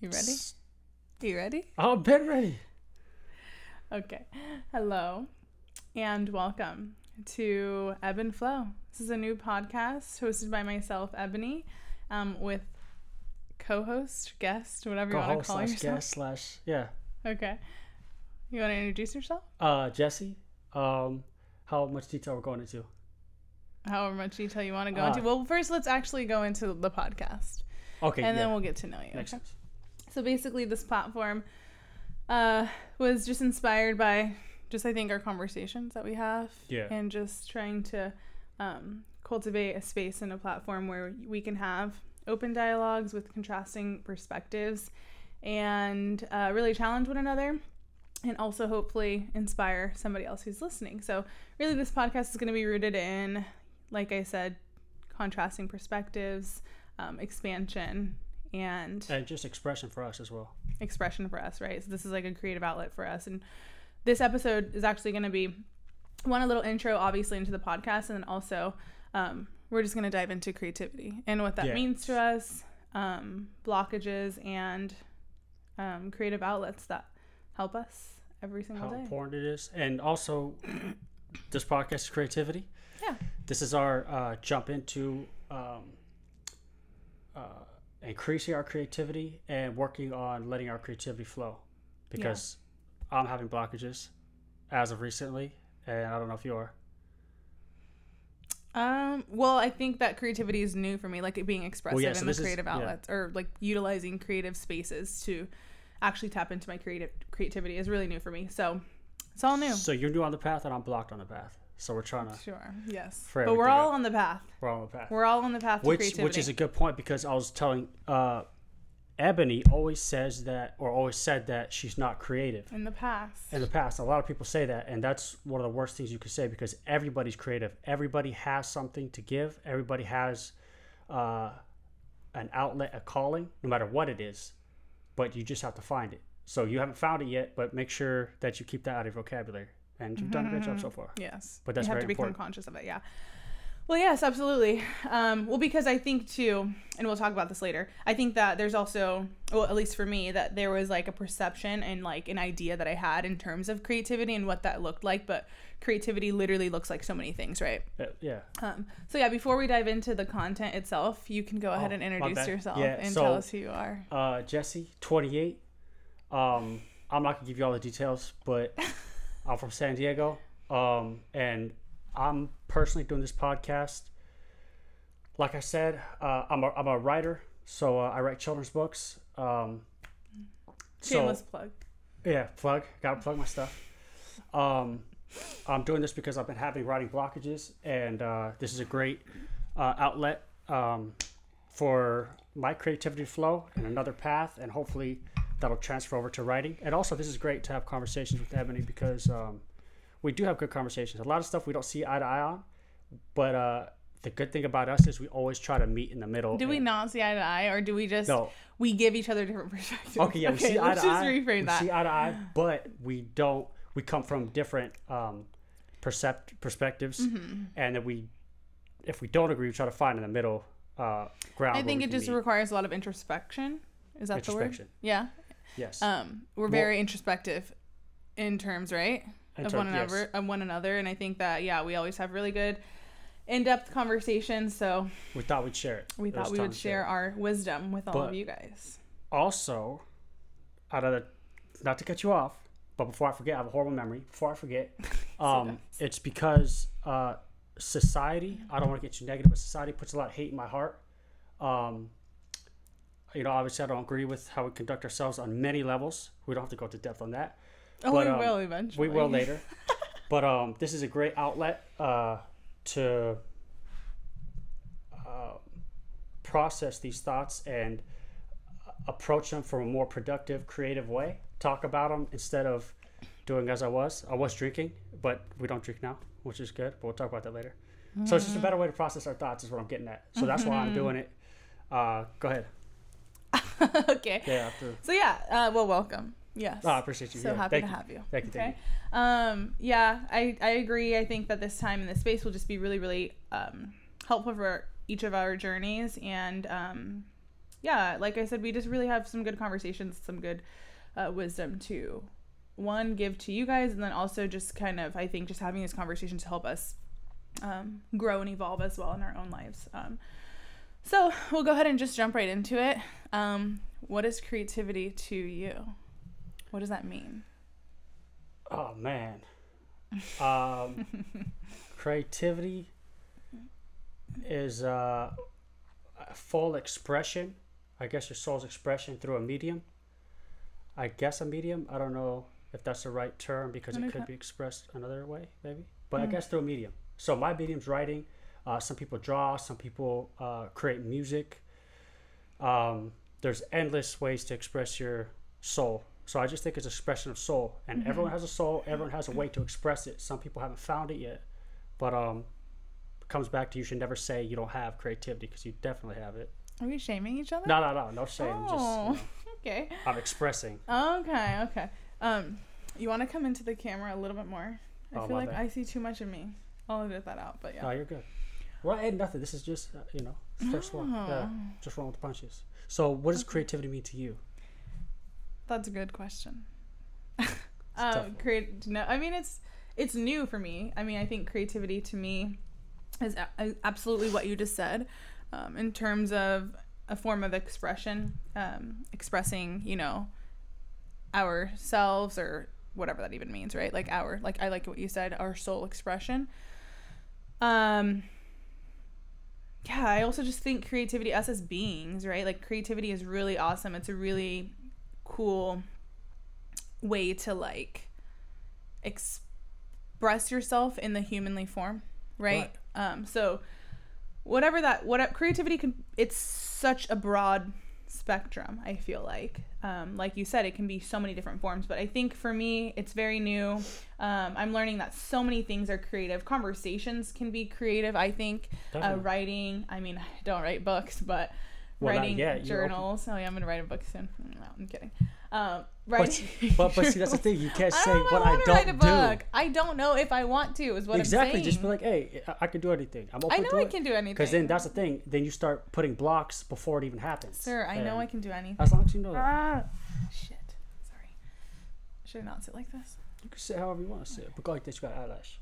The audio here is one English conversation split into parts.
You ready? You ready? I'm been ready. Okay. Hello and welcome to Ebb and Flow. This is a new podcast hosted by myself, Ebony, um, with co-host, guest, whatever you want to call slash yourself. guest slash yeah. Okay. You want to introduce yourself? Uh, Jesse. Um, how much detail we're going into? However much detail you want to go Uh, into. Well, first let's actually go into the podcast, Okay. and yeah. then we'll get to know you. Makes okay? sense. So basically, this platform uh, was just inspired by just I think our conversations that we have, Yeah. and just trying to um, cultivate a space and a platform where we can have open dialogues with contrasting perspectives, and uh, really challenge one another. And also, hopefully, inspire somebody else who's listening. So, really, this podcast is going to be rooted in, like I said, contrasting perspectives, um, expansion, and And just expression for us as well. expression for us, right? So this is like a creative outlet for us. And this episode is actually going to be one a little intro, obviously, into the podcast, and then also um, we're just going to dive into creativity and what that Yeah. means to us, um, blockages, and um, creative outlets that help us every single How day. How important it is, and also this podcast is creativity. Yeah. This is our uh, jump into um, uh, increasing our creativity and working on letting our creativity flow, because I'm having blockages as of recently, and I don't know if you are. Um, well, I think that creativity is new for me, like being expressive yeah, so in the this is- creative yeah. outlets or like utilizing creative spaces to actually tap into my creative creativity is really new for me. So it's all new. So you're new on the path, and I'm blocked on the path. So we're trying to Sure. Yes. But we're all on the path. we're on the path. We're all on the path to which creativity. which is a good point because I was telling uh, Ebony always says that or always said that she's not creative in the past. in the past. A lot of people say that, and that's one of the worst things you could say because everybody's creative. Everybody has something to give. Everybody has uh, an outlet, a calling, no matter what it is. But you just have to find it. So you haven't found it yet, but make sure that you keep that out of your vocabulary. And you've done a great job so far. Yes. But that's you have very to become important. conscious of it. Yeah. Well, yes, absolutely. Um, well, because I think too, and we'll talk about this later. I think that there's also, well, at least for me, that there was like a perception and like an idea that I had in terms of creativity and what that looked like. But creativity literally looks like so many things, right? Uh, yeah. Um, so yeah, before we dive into the content itself, you can go ahead Oh, and introduce yourself Yeah, and so- tell us who you are. Uh, Jesse, 28. Um, I'm not gonna give you all the details, but I'm from San Diego, um, and I'm personally doing this podcast. Like I said, uh, I'm a I'm a writer, so uh, I write children's books. Um, Shameless so plug. yeah, plug. Gotta plug my stuff. Um, I'm doing this because I've been having writing blockages, and uh, this is a great uh, outlet um, for my creativity to flow and another path, and hopefully that'll transfer over to writing. And also, this is great to have conversations with Ebony because um, we do have good conversations. A lot of stuff we don't see eye to eye on, but uh, the good thing about us is we always try to meet in the middle. Do we not see eye to eye, or do we just No. we give each other different perspectives? Okay, yeah, we see eye let's to just eye. reframe we that. see eye to eye, but we don't. We come from different um, percept perspectives, Mm-hmm. and then we, if we don't agree, we try to find in the middle uh, ground. I think it just meet. requires a lot of introspection. Is that the word? Yeah. Yes. Um, we're very introspective in terms, right, In of term- one another, yes. of one another, and I think that yeah, we always have really good, in-depth conversations. So we thought we'd share it. we thought we would to share our wisdom with all of you guys. Also, out of the, not to cut you off, but before I forget, I have a horrible memory. Before I forget, um, it's because uh, society. I don't want to get you negative, but society puts a lot of hate in my heart. Um, you know, obviously, I don't agree with how we conduct ourselves on many levels. We don't have to go into depth on that. Oh, but, we um, will eventually. We will later. but um, this is a great outlet uh, to uh, process these thoughts and approach them from a more productive, creative way. Talk about them instead of doing as I was. I was drinking, but we don't drink now, which is good. But we'll talk about that later. So it's just a better way to process our thoughts, is what I'm getting at. So that's why I'm doing it. Uh, go ahead. okay. Yeah. After. So yeah, uh, well, welcome. Yes. Oh, I appreciate you. so yeah, happy thank to you. have you. Thank you. Thank Okay. Um, yeah, I, I agree. I think that this time in this space will just be really, really um, helpful for each of our journeys and um, yeah, like I said, we just really have some good conversations, some good uh, wisdom to one give to you guys, and then also just kind of I think just having these conversations to help us um, grow and evolve as well in our own lives. Um, so we'll go ahead and just jump right into it. Um, what is creativity to you? What does that mean? Oh man, um, creativity is uh, a full expression. I guess your soul's expression through a medium. I guess a medium. I don't know if that's the right term because it could be expressed another way, maybe. But mm. I guess through a medium. So my medium's writing. Uh, some people draw. Some people uh, create music. Um, there's endless ways to express your soul. So I just think it's expression of soul, and mm-hmm. everyone has a soul. Everyone has a way to express it. Some people haven't found it yet, but um, it comes back to you should never say you don't have creativity because you definitely have it. Are we shaming each other? No, no, no, no shame. Oh, just, you oh, know, okay. I'm expressing. Okay, okay. Um, you want to come into the camera a little bit more? I oh, feel like bad. I see too much of me. I'll edit that out, but yeah. No, you're good. Well, I add nothing. This is just uh, you know first one. Yeah, just roll with the punches. So, what does creativity mean to you? That's a good question. um, create no, I mean it's it's new for me. I mean, I think creativity to me is a- absolutely what you just said, um, in terms of a form of expression, um, expressing you know ourselves or whatever that even means, right? Like our like I like what you said, our soul expression. Um yeah, I also just think creativity us as beings, right? Like creativity is really awesome. It's a really cool way to like express yourself in the humanly form, right? right. Um so whatever that what creativity can it's such a broad spectrum i feel like. Um, like you said it can be so many different forms but i think for me it's very new. Um, i'm learning that so many things are creative. Conversations can be creative i think. Uh, writing i mean i don't write books but well, writing journals. Oh yeah i'm gonna write a book soon. No i'm kidding. Um, right. But, but, but see, that's the thing. You can't say I what I don't write a book. do. I don't know if I want to. Is what exactly. I'm saying. Just be like, hey, I, I can do anything. I'm open I know I can do anything. Because then that's the thing. Then you start putting blocks before it even happens. Sir, I know I can do anything. As long as you know that. Ah, shit. Sorry. Should I not sit like this? You can sit however you want to sit. But go like this. You got eyelash.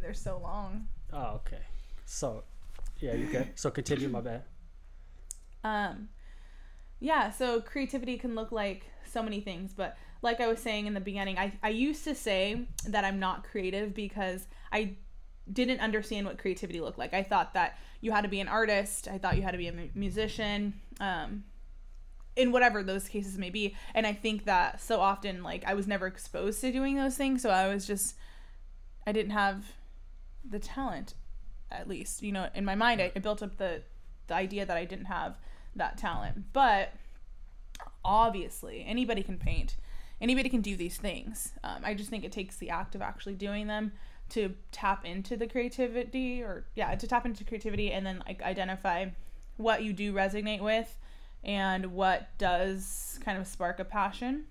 They're so long. Oh, okay. So, yeah, you good. So continue. my bad. Um yeah, so creativity can look like so many things, but like I was saying in the beginning, I, I used to say that I'm not creative because I didn't understand what creativity looked like. I thought that you had to be an artist, I thought you had to be a musician, um, in whatever those cases may be. And I think that so often, like, I was never exposed to doing those things, so I was just, I didn't have the talent, at least, you know, in my mind, I, I built up the, the idea that I didn't have that talent. But obviously, anybody can paint. Anybody can do these things. Um, I just think it takes the act of actually doing them to tap into the creativity, or yeah, to tap into creativity, and then like identify what you do resonate with, and what does kind of spark a passion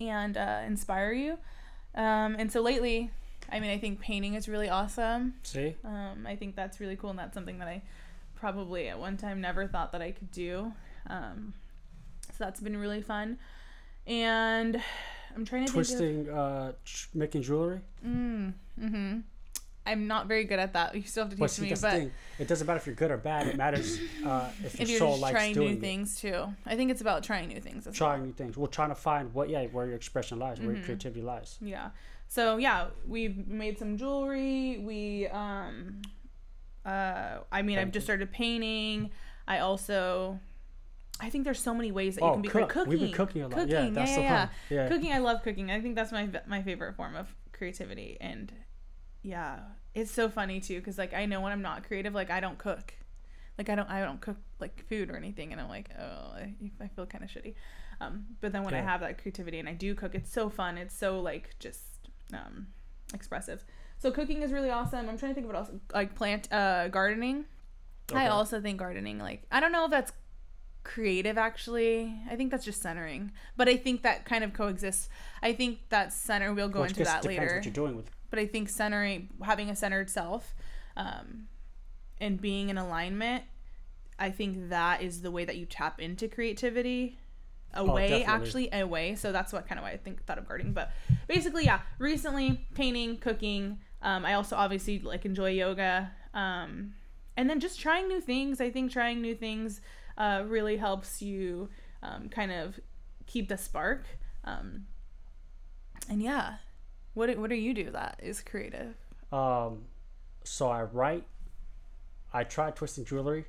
and uh, inspire you. Um, and so lately, I mean, I think painting is really awesome. See? Um, I think that's really cool, and that's something that I probably at one time never thought that I could do. Um, so that's been really fun. And I'm trying to twisting, of, uh, making jewelry. Mm, mm-hmm. I'm not very good at that. You still have to teach see, me. But thing. it doesn't matter if you're good or bad. It matters uh, if, if your soul likes trying new things too. I think it's about trying new things. trying well. new things. We're trying to find what, yeah, where your expression lies, where mm-hmm. your creativity lies. Yeah. So yeah, we've made some jewelry. We um, uh, I mean, I've just started painting. I also, I think there's so many ways that you oh, can be cook. cooking. We've been cooking a lot. Cooking, yeah, that's yeah, so yeah. yeah. Cooking, I love cooking. I think that's my my favorite form of creativity. And yeah, it's so funny too because like I know when I'm not creative, like I don't cook. Like I don't I don't cook like food or anything, and I'm like, oh, I, I feel kind of shitty. Um, but then when yeah. I have that creativity and I do cook, it's so fun. It's so like just um, expressive. So cooking is really awesome. I'm trying to think of what else. Like plant uh gardening. Okay. I also think gardening like I don't know if that's creative actually. I think that's just centering. But I think that kind of coexists. I think that center we'll go into that later. What you're doing with. But I think centering having a centered self um and being in alignment I think that is the way that you tap into creativity. Oh, Away, definitely. actually, away. So that's what kind of why I think thought of gardening. But basically, yeah. Recently, painting, cooking. Um, I also obviously like enjoy yoga. Um, and then just trying new things. I think trying new things uh, really helps you um, kind of keep the spark. Um, and yeah, what do- what do you do that is creative? Um, so I write. I try twisting jewelry.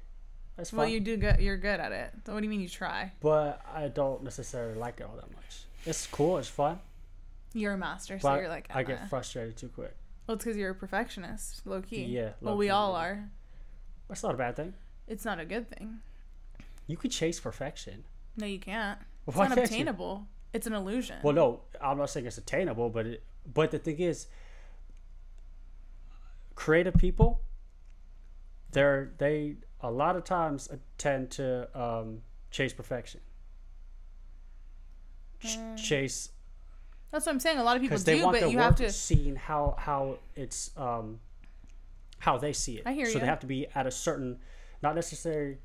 That's fun. Well, you do good. You're good at it. So what do you mean you try? but I don't necessarily like it all that much. It's cool. It's fun. You're a master, so But you're like I "Uh-uh." get frustrated too quick. Well, it's because you're a perfectionist, low key. Yeah, Well, low we all are. That's not a bad thing. It's not a good thing. You could chase perfection. No, you can't. It's Why not can't. It's an illusion. Well, no, I'm not saying it's attainable, but it, but the thing is, creative people, they're they a lot of times tend to um, chase perfection, Ch- Mm. chase That's what I'm saying. A lot of people do, but you have to. seen how how it's um, how they see it. I hear so you. they have to be at a certain, not necessarily,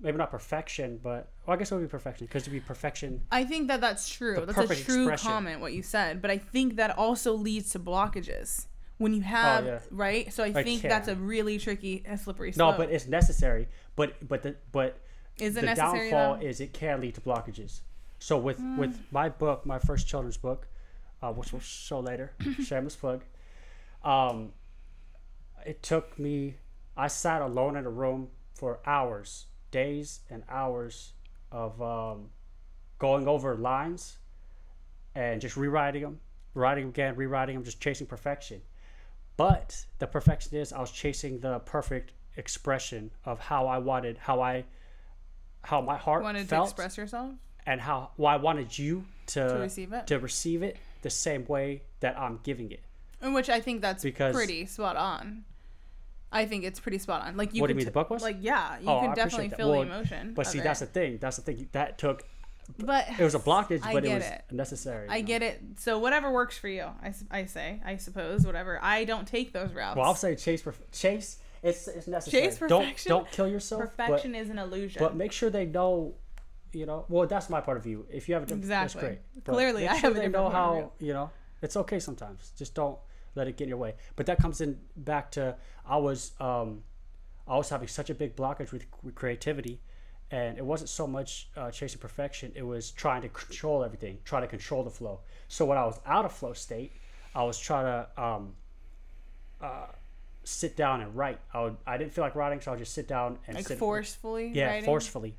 maybe not perfection, but well, I guess it would be perfection because to be perfection. I think that that's true. That's a true expression. comment what you said, but I think that also leads to blockages when you have Oh, yeah. right. So I think that's a really tricky, a slippery No, but it's necessary. But but the but is it the necessary downfall though? Is it can lead to blockages. So with with my book, my first children's book, uh, which we'll show later, shameless plug. Um, it took me. I sat alone in a room for hours, days and hours of um, going over lines and just rewriting them, writing 'em again, rewriting them, just chasing perfection. But the perfection is I was chasing the perfect expression of how I wanted, how I, how my heart wanted to express yourself and how why I wanted you to to receive it, to receive it the same way that I'm giving it. in which I think that's Because- pretty spot on. I think it's pretty spot on. Like you What do you mean, t- the book was? Like yeah, you Oh, can appreciate definitely feel Well, the emotion. But see, it. that's the thing. That's the thing. That took. but It was a blockage, I but it was it. necessary. I know? get it. So whatever works for you, I, I say, I suppose, whatever. I don't take those routes. Well, I'll say chase. Perf- chase. It's it's necessary. Chase Don't perfection? don't kill yourself. Perfection is an illusion. But, but make sure they know. You know. Well, that's my point of view. If you have a different, Exactly. that's great. But Clearly, I sure have a they know how. You know, it's okay sometimes. Just don't let it get in your way. But that comes in back to I was um, I was having such a big blockage with, with creativity, and it wasn't so much uh, chasing perfection. It was trying to control everything, trying to control the flow. So when I was out of flow state, I was trying to um, uh, sit down and write. I would, I didn't feel like writing, so I would just sit down and like sit. forcefully, yeah, writing? forcefully.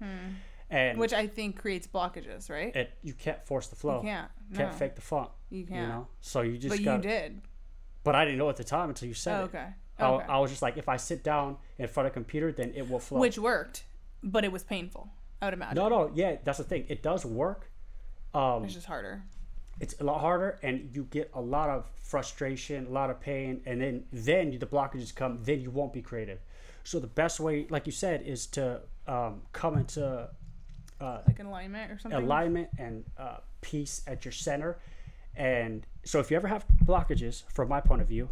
And which I think creates blockages, right? it, you can't force the flow. you can't. No, Can't fake the funk. you can't. You know. So you just but got. you did. But I didn't know at the time until you said Oh, it. okay. I, Okay. I was just like, if I sit down in front of a computer, then it will flow. Which worked, but it was painful. I would imagine. No, no, yeah, that's the thing. It does work. Um, It's just harder. it's a lot harder, and you get a lot of frustration, a lot of pain, and then then the blockages come. Then you won't be creative. So the best way, like you said, is to um, come into uh, Like alignment or something. alignment and uh, peace at your center. And so, if you ever have blockages, from my point of view,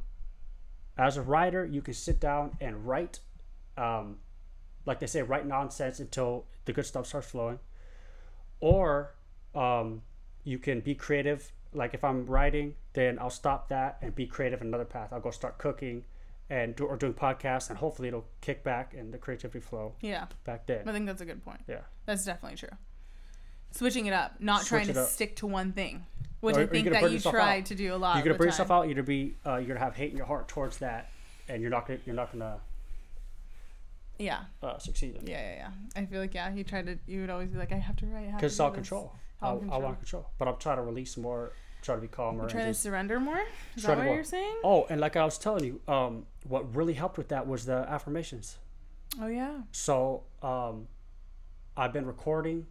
as a writer, you can sit down and write, um, like they say, write nonsense until the good stuff starts flowing. Or um, you can be creative. Like if I'm writing, then I'll stop that and be creative in another path. I'll go start cooking and do, or doing podcasts, and hopefully it'll kick back and the creativity flow yeah, back there. I think that's a good point. Yeah. That's definitely true. Switching it up, not Switch trying to up. stick to one thing, which Or- I think that you try out. to do a lot. you're gonna time. yourself out. You're gonna be. Uh, you're gonna have hate in your heart towards that, and you're not gonna. You're not gonna Yeah, uh, succeed in yeah, yeah, yeah. I feel like yeah, you tried to. You would always be like, I have to write. Because it's all control. I, All I control. want control, but I'm trying to release more. Try to be calmer. Trying to surrender more? Is that what what? you're saying? oh, and like I was telling you, um, what really helped with that was the affirmations. Oh yeah. So um, I've been recording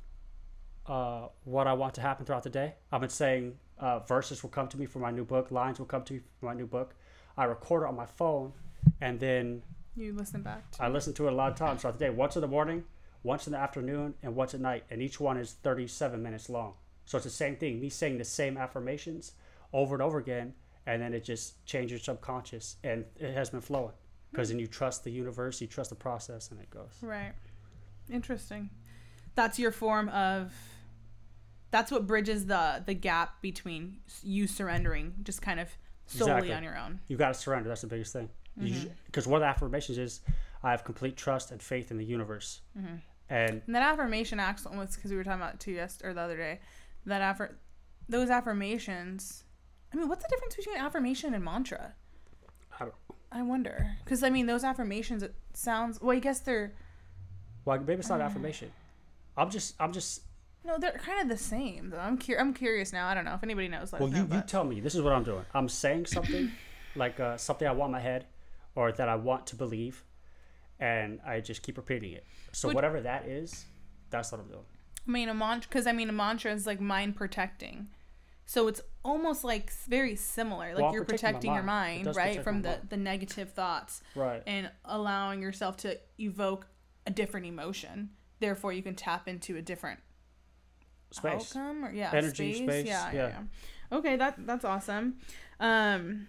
uh, what I want to happen throughout the day. I've been saying uh, verses will come to me for my new book, lines will come to me for my new book. I record it on my phone, and then You listen back. I listen to it a lot of times throughout the day. Once in the morning, once in the afternoon, and once at night. And each one is 37 minutes long. So it's the same thing. Me saying the same affirmations over and over again, and then it just changes your subconscious, and it has been flowing. Because then you trust the universe, you trust the process, and it goes. Right. Interesting. That's your form of. That's what bridges the the gap between you surrendering, just kind of solely Exactly. on your own. You got to surrender. That's the biggest thing. Mm-hmm. Because one of the affirmations is, I have complete trust and faith in the universe. Mm-hmm. And And that affirmation actually was because we were talking about too yesterday or the other day. That affir- those affirmations. I mean, what's the difference between affirmation and mantra? I don't, I wonder, because I mean, those affirmations. It sounds well. I guess they're well, maybe it's not Uh. affirmation. I'm just, I'm just. no, they're kind of the same though. I'm cur- I'm curious now. I don't know if anybody knows. Let Well, us you, know, you but- tell me. This is what I'm doing. I'm saying something, like uh, something I want in my head, or that I want to believe, and I just keep repeating it. So Would- whatever that is, that's what I'm doing. I mean, a mantra, because I mean, a mantra is like mind protecting. So it's almost like s- very similar. Like Well, I'm you're protecting protecting your mind. It mind, does right, protect from the, mind. the negative thoughts Right. and allowing yourself to evoke a different emotion. Therefore, you can tap into a different Space. outcome or yeah, Energy, space. space, Yeah, yeah, yeah. yeah. Okay, that that's awesome. Um,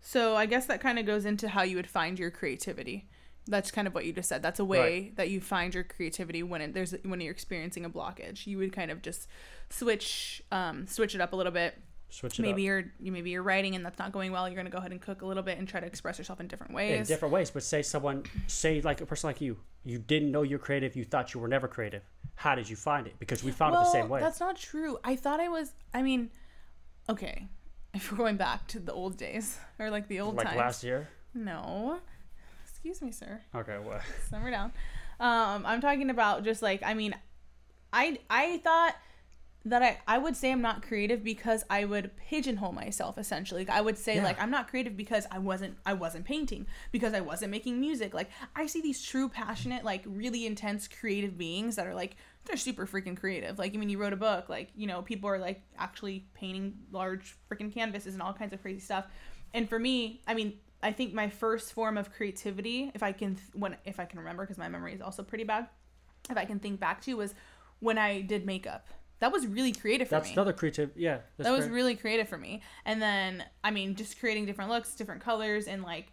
so I guess that kind of goes into how you would find your creativity. That's kind of what you just said. That's a way that you find your creativity when it, there's when you're experiencing a blockage. You would kind of just switch um, switch it up a little bit. Switch it maybe up. you're you maybe you're writing and that's not going well. You're gonna go ahead and cook a little bit and try to express yourself in different ways. in different ways. But say someone, say like a person like you, you didn't know you're creative. You thought you were never creative. How did you find it? Because we found it the same way. That's not true. I thought I was. I mean, okay, if we're going back to the old days or like the old like times. last year. No, excuse me, sir. Okay. Well. Simmer down. Um, I'm talking about just like I mean, I I thought that I I would say I'm not creative because I would pigeonhole myself essentially. I would say Yeah. like I'm not creative because I wasn't I wasn't painting because I wasn't making music. Like I see these true passionate like really intense creative beings that are like they're super freaking creative. Like I mean you wrote a book, like you know people are like actually painting large freaking canvases and all kinds of crazy stuff. And for me, I mean I think my first form of creativity, if I can th- when if I can remember because my memory is also pretty bad, if I can think back to was when I did makeup. That was really creative for That's me another creative. Yeah. That was great. really creative for me. And then, I mean, just creating different looks, different colors, and like,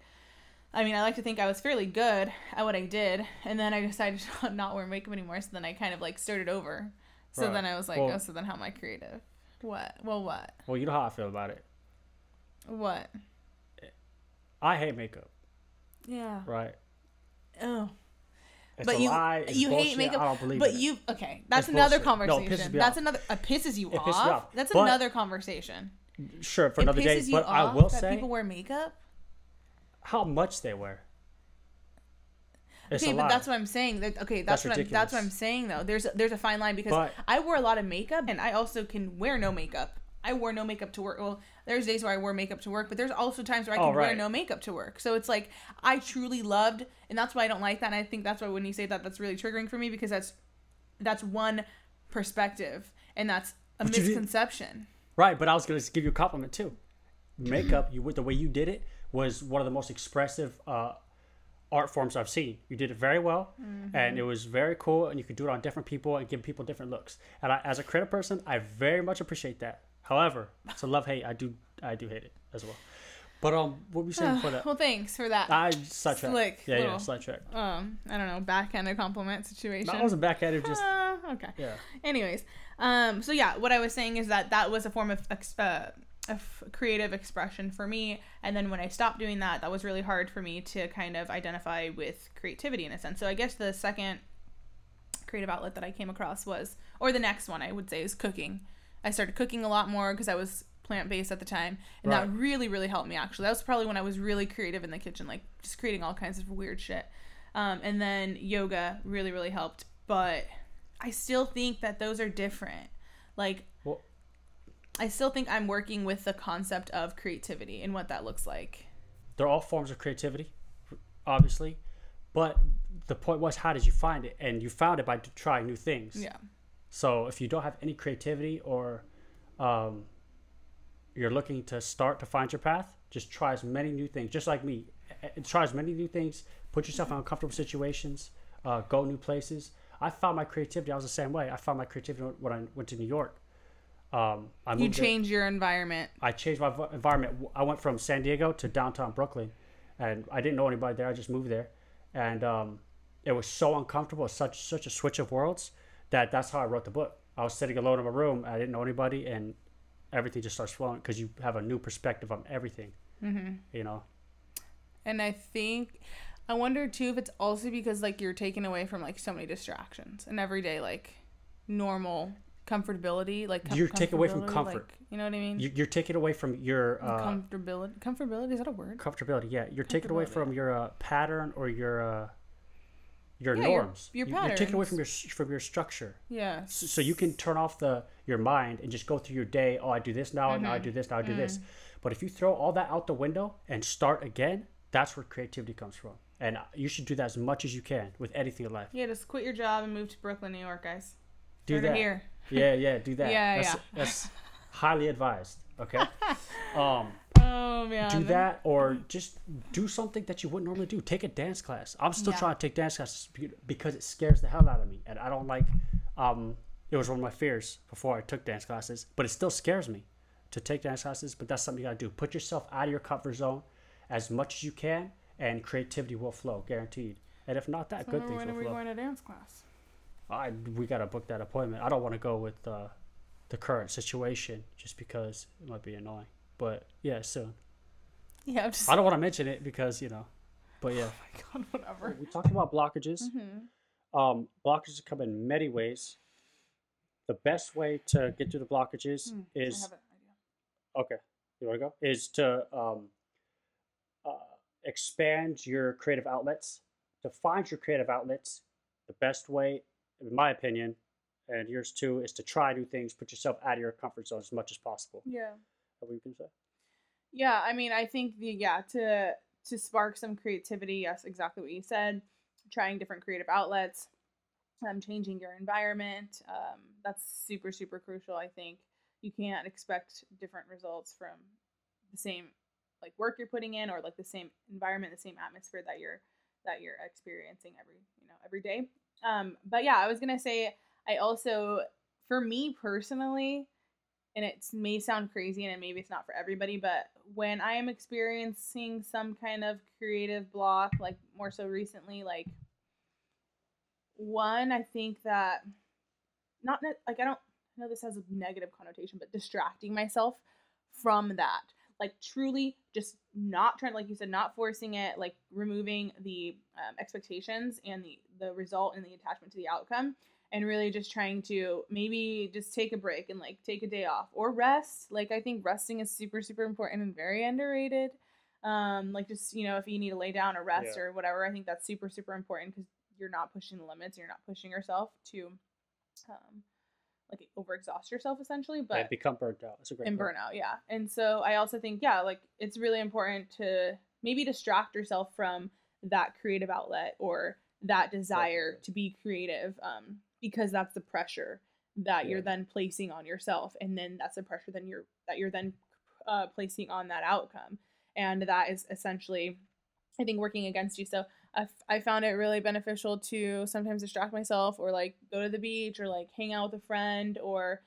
I mean, I like to think I was fairly good at what I did. And then I decided to not wear makeup anymore. So then I kind of like started over. So Right. then I was like, Well- oh, so then how am I creative? What? Well, what? Well, you know how I feel about it. What? I hate makeup. Yeah. Right. Oh. It's but a you lie. It's you bullshit. hate makeup. I don't believe but it. you okay? That's It's another bullshit. No, it pisses conversation. me that's off. another. It pisses you It pisses me off. off. That's But- another conversation. Sure, for It another day. you But I will that say people wear makeup. how much they wear. It's okay, a but lie. that's what I'm saying. That okay, that's, That's what I'm, that's what I'm saying though. There's there's a fine line because But- I wear a lot of makeup and I also can wear no makeup. I wore no makeup to work. Well, there's days where I wear makeup to work, but there's also times where I Oh, can wear no makeup to work. So it's like I truly loved, and that's why I don't like that. And I think that's why when you say that, that's really triggering for me because that's that's one perspective and that's a But misconception. Right, but I was gonna give you a compliment too. Makeup, you the way you did it was one of the most expressive uh, art forms I've seen. You did it very well, Mm-hmm. and it was very cool. And you could do it on different people and give people different looks. And I, as a creative person, I very much appreciate that. However, it's a love hate. I do I do hate it as well. But um, what were you saying for that? well, thanks for that. I sidetracked. Slick yeah, yeah, little- sidetracked. um, I don't know, backhanded compliment situation. That wasn't backhanded. Just Uh, okay. yeah. Anyways, um, so yeah, what I was saying is that that was a form of ex- uh, of creative expression for me, and then when I stopped doing that, that was really hard for me to kind of identify with creativity in a sense. So I guess the second creative outlet that I came across was, or the next one I would say is cooking. I started cooking a lot more because I was plant based at the time, and that really really helped me. Actually, that was probably when I was really creative in the kitchen, like just creating all kinds of weird shit. Um, and then yoga really really helped, but I still think that those are different. Like, Well- I still think I'm working with the concept of creativity and what that looks like. they're all forms of creativity, obviously. But the point was, how did you find it? And you found it by trying new things. Yeah. So if you don't have any creativity or um, you're looking to start to find your path, just try as many new things. Just like me, Uh, uh, try as many new things. Put yourself in uncomfortable situations. Uh, go new places. I found my creativity. I was the same way. I found my creativity when I went to New York. Um, I You change your environment. I changed my v- environment. I went from San Diego to downtown Brooklyn, and I didn't know anybody there. I just moved there, and um, it was so uncomfortable, such such a switch of worlds that that's how I wrote the book. I was sitting alone in my room. I didn't know anybody, and everything just starts flowing because you have a new perspective on everything. Mm-hmm. You know. And I think I wonder too if it's also because like you're taken away from like so many distractions and everyday like normal comfortability like You're taken away from comfort. like, you know what I mean? You, you're taken away from your uh, comfortability. Comfortability is that a word? comfortability. Yeah, you're taken away from your uh, pattern or your uh, your Yeah, norms. your You- You're taking away from your from your structure. Yeah. So, so you can turn off the your mind and just go through your day. Oh, I do this now. Now I do this. Now I do Mm. this. But if you throw all that out the window and start again, that's where creativity comes from. And uh, you should do that as much as you can with anything in life. Yeah, just quit your job and move to Brooklyn, New York, guys. Do Start that. here. Yeah, yeah, do that. Yeah, that's, yeah. That's highly advised. Okay. Um, Oh man. do that or just do something that you wouldn't normally do. Take a dance class. I'm still Yeah. trying to take dance classes because it scares the hell out of me, and I don't like. Um, it was one of my fears before I took dance classes, but it still scares me to take dance classes. But that's something you gotta do. Put yourself out of your comfort zone as much as you can, and creativity will flow, guaranteed. And if not that, So good when are we flow. going to dance class? I we gotta book that appointment. I don't want to go with uh, the current situation just because it might be annoying. But yeah, soon. Yeah, I'm just. I don't want to mention it because you know. But yeah, Oh my god, whatever. we talked about blockages. Mm-hmm. Um, blockages come in many ways. The best way to get through the blockages I is have an idea. okay. You want to go? Is to um, uh, expand your creative outlets. To find your creative outlets, the best way, in my opinion, and yours too, is to try new things. Put yourself out of your comfort zone as much as possible. Yeah. What you can say? Yeah, I mean, I think the yeah to to spark some creativity. Yes, exactly what you said. Trying different creative outlets, um, changing your environment. Um, that's super super crucial. I think you can't expect different results from the same like work you're putting in or like the same environment, the same atmosphere that you're that you're experiencing every you know every day. Um, but yeah, I was gonna say I also for me personally and it may sound crazy and maybe it's not for everybody, but when I am experiencing some kind of creative block, like more so recently, like one, I think that not like I don't I know this has a negative connotation, but distracting myself from that. Like truly just not trying, like you said, not forcing it, like removing the um, expectations and the the result and the attachment to the outcome and really just trying to maybe just take a break and like take a day off or rest. Like I think resting is super super important and very underrated. Um, like just you know if you need to lay down or rest Yeah. or whatever, I think that's super super important because you're not pushing the limits, you're not pushing yourself to um, like overexhaust yourself essentially. But and become burnt out. That's a great and point. burnout yeah and so i also think yeah like it's really important to maybe distract yourself from that creative outlet or that desire to be creative um, because that's the pressure that you're then placing on yourself and then that's the pressure then you're that you're then uh, placing on that outcome. And that is essentially i think working against you. So I found it really beneficial to sometimes distract myself or like go to the beach or like hang out with a friend or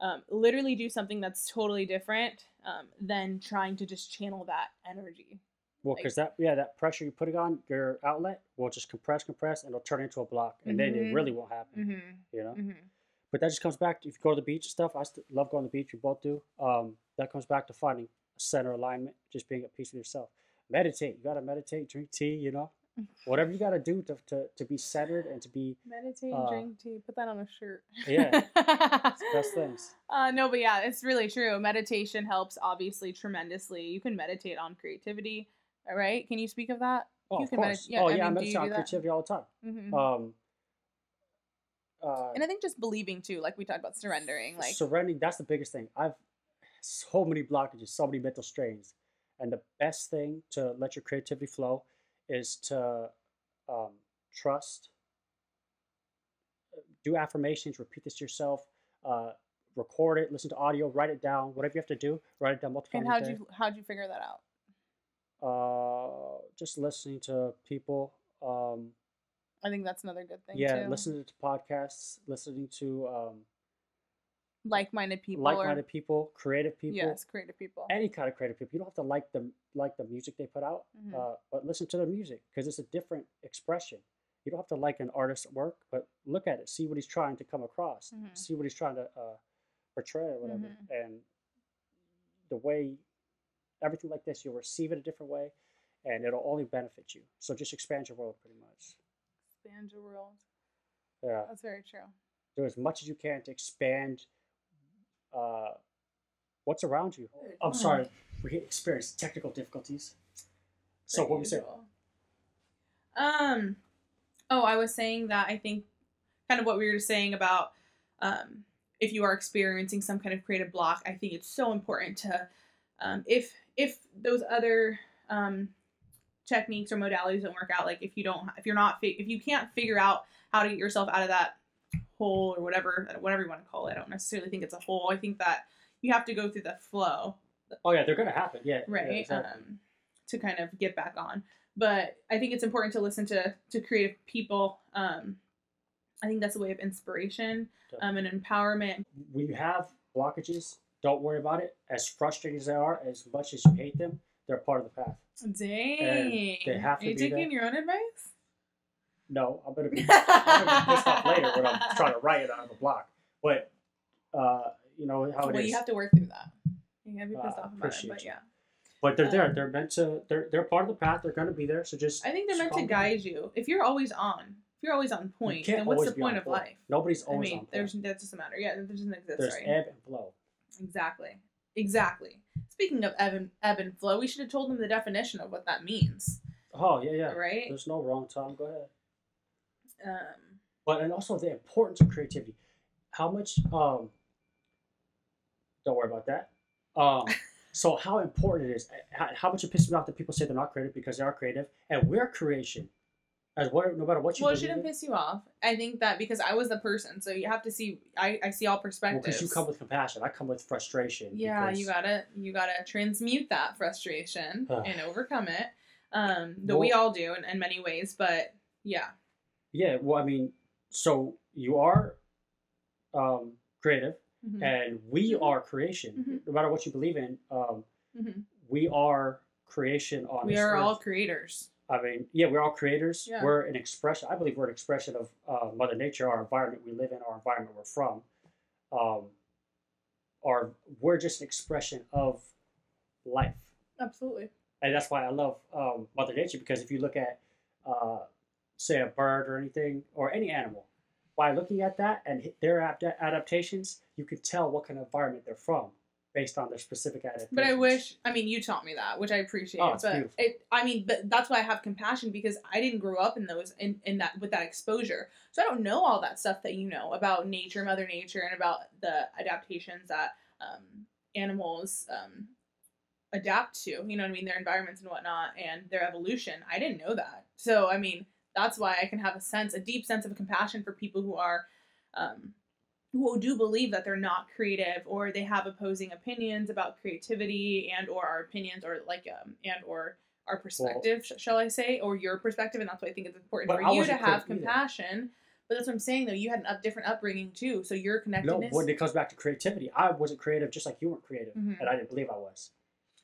um, literally do something that's totally different um, than trying to just channel that energy. Well, Like- because that yeah, that pressure you're putting on your outlet will just compress, compress, and it'll turn into a block, and then it really won't happen. Mm-hmm. You know. Mm-hmm. But that just comes back to if you go to the beach and stuff. I st- love going to the beach. We both do. Um, that comes back to finding a center alignment, just being at peace with yourself. Meditate. You gotta meditate, drink tea. You know, whatever you gotta do to, to, to be centered and to be Meditate, Uh, drink tea, put that on a shirt. Yeah. best things. Uh, no, but yeah, it's really true. Meditation helps obviously tremendously. You can meditate on creativity, right? Can you speak of that? Oh, You of can medit- course. yeah, oh I yeah, I mean, do meditate on creativity all the time. hmm Um, uh, and I think just believing too, like we talked about surrendering, like surrendering that's the biggest thing i've so many blockages so many mental strains and the best thing to let your creativity flow is to um, trust uh, do affirmations repeat this to yourself uh, record it listen to audio write it down whatever you have to do write it down multiple times. and how'd a day. you how'd you figure that out? Uh, just listening to people um, I think that's another good thing yeah too. listening to podcasts listening to um, like-minded people. like-minded people, creative people, yes, creative people. any kind of creative people. You don't have to like them like the music they put out, Mhm. uh, but listen to their music because it's a different expression. You don't have to like an artist's work, but look at it, see what he's trying to come across, Mhm. see what he's trying to uh, portray or whatever, Mhm. and the way everything like this, you'll receive it a different way, and it'll only benefit you. So just expand your world, pretty much. Expand your world. Yeah, That's very true. do as much as you can to expand uh, what's around you. I'm sorry, we experienced technical difficulties. So what we say? usual. Um, oh, I was saying that I think kind of what we were saying about um, if you are experiencing some kind of creative block, I think it's so important to um, if if those other um, techniques or modalities don't work out, like if you don't if you're not if you can't figure out how to get yourself out of that hole or whatever whatever you want to call it, I don't necessarily think it's a hole. I think that you have to go through the flow Oh yeah, they're gonna happen. Yeah, yeah, right exactly. um, to kind of get back on but i think it's important to listen to to creative people um, i think that's a way of inspiration um, and empowerment when you have blockages, don't worry about it. As frustrating as they are, as much as you hate them, they're part of the path. dang they have to are you taking there. your own advice No, I'm gonna be, I'm gonna be pissed off later when I'm trying to write it out of a block. But uh, you know how it is. well you have to work through that you can't be Uh, pissed off about it but yeah But they're there. um, They're meant to. They're they're part of the path. They're gonna be there. So just. i think they're meant to guide you if you're always on if you're always on point then what's the point of point. life Nobody's i always mean on point. there's that doesn't matter yeah that doesn't exist There's right ebb and flow. Exactly. Exactly. Speaking of ebb and, ebb and flow, we should have told them the definition of what that means, Oh yeah, yeah. right? There's no wrong time. Go ahead. Um, but and also the importance of creativity. How much? Um, don't worry about that. Um, so how important it is? How, how much it pisses me off that people say they're not creative because they are creative, and we're creation. As what, no matter what you well, it shouldn't in, piss you off. I think that because I was the person, so you have to see. I, I see all well, perspectives. because you come with compassion, I come with frustration. yeah, because- you gotta you gotta transmute that frustration and overcome it. Um, though we all do in, in many ways, but yeah, Yeah, well, I mean, so you are um, creative, Mhm. and we Mhm. are creation. Mhm. No matter what you believe in, um, Mhm. we are creation on we are all creators. I mean, yeah, we're all creators. Yeah. We're an expression. I believe we're an expression of uh, Mother Nature, our environment we live in, our environment we're from. Um, our we're just an expression of life, Absolutely. and that's why I love um, Mother Nature because if you look at, uh, say, a bird or anything or any animal, by looking at that and their adapt- adaptations, you can tell what kind of environment they're from based on their specific adaptations. But I wish, I mean, you taught me that, which I appreciate. Oh, it's but beautiful. it, I mean, but that's why I have compassion because I didn't grow up in those, in, in that, with that exposure. So I don't know all that stuff that you know about nature, Mother Nature, and about the adaptations that um, animals um, adapt to. You know what I mean? Their environments and whatnot, and their evolution. I didn't know that. So I mean, that's why I can have a sense, a deep sense of compassion for people who are. Um, who do believe that they're not creative or they have opposing opinions about creativity and or our opinions or like um and or our perspective sh- shall i say or your perspective and that's why i think it's important for I you to have creative either. compassion but that's what i'm saying though you had an up different upbringing too so your No, connectedness when it comes back to creativity, I wasn't creative just like you weren't creative, Mhm. and I didn't believe I was.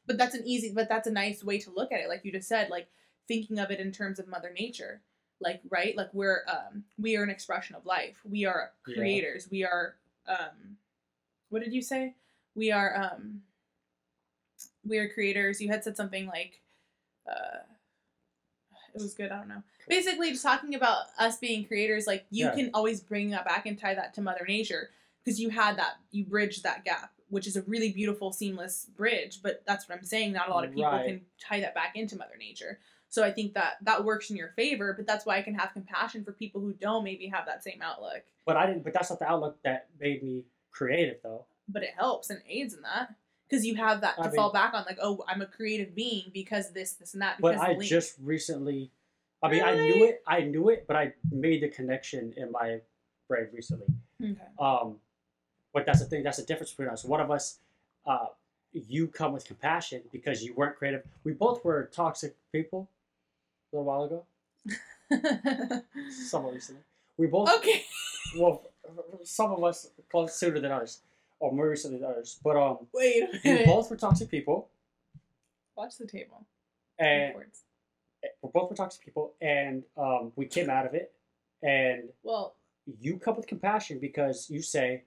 but that's an easy but that's a nice way to look at it like you just said like thinking of it in terms of mother nature like right? Like we're um we are an expression of life. We are Yeah. creators. We are um what did you say? We are um we are creators. You had said something like uh it was good i don't know. Basically just talking about us being creators like you Yeah. can always bring that back and tie that to mother nature because you had that you bridged that gap which is a really beautiful seamless bridge but that's what i'm saying. Not a lot of people Right. can tie that back into mother nature so i think that that works in your favor but that's why i can have compassion for people who don't maybe have that same outlook But I didn't. But that's not the outlook that made me creative, though. but it helps and aids in that because you have that to I mean- fall back on like oh i'm a creative being because this this and that But because I the link. just recently. I mean, I knew it. I knew it, but I made the connection in my brain recently. okay Um, but that's the thing. That's the difference between us. One of us, uh, you come with compassion because you weren't creative. We both were toxic people a little while ago. Somewhat recently. We both. okay Well, some of us close sooner than others, or more recently than others. But um, Wait we both were toxic people, Watch the table. and Backwards. we both were toxic people, and um, we came out of it. And Well, you come with compassion because you say,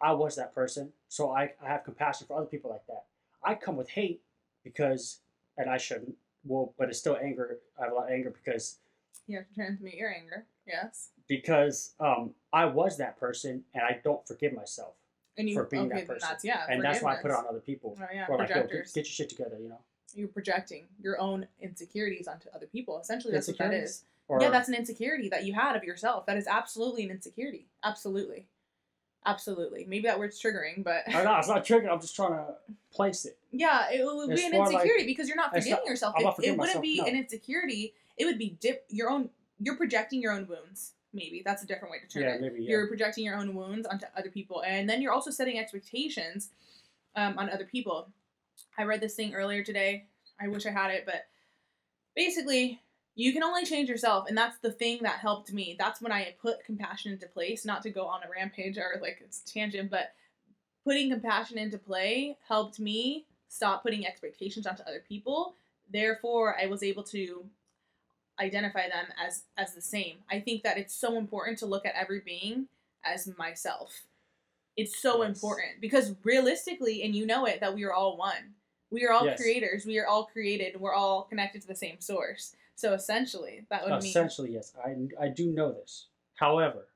"I was that person, so I, I have compassion for other people like that." I come with hate because, and I shouldn't. Well, but it's still anger. I have a lot of anger because you have to transmute your anger. Yes. because um, I was that person, and I don't forgive myself, And you For being okay, that person. That's yeah. and that's why I put it on other people. Oh yeah, Or like, get, projectors. get your shit together, you know. You're projecting your own insecurities onto other people. Essentially, that's what that is. Or yeah, that's an insecurity that you had of yourself. That is absolutely an insecurity. Absolutely. Absolutely. Maybe that word's triggering, but I know it's not triggering. I'm just trying to place it. yeah, it would It's be an more like- insecurity because you're not forgiving not- yourself. It, not it forgiving wouldn't be no. an insecurity. It would be dip your own. You're projecting your own wounds. Maybe that's a different way to turn Yeah, it. maybe. Yeah. You're projecting your own wounds onto other people, and then you're also setting expectations um, on other people. I read this thing earlier today. I wish I had it, but basically, you can only change yourself, and that's the thing that helped me. That's when I put compassion into place. Not to go on a rampage or like it's tangent, but putting compassion into play helped me stop putting expectations onto other people. Therefore, I was able to identify them as as the same. I think that it's so important to look at every being as myself. It's so Yes. important because realistically, and you know it, that we are all one. We are all Yes. creators. We are all created. We're all connected to the same source. So essentially, that would mean Essentially, yes. I, I do know this. However,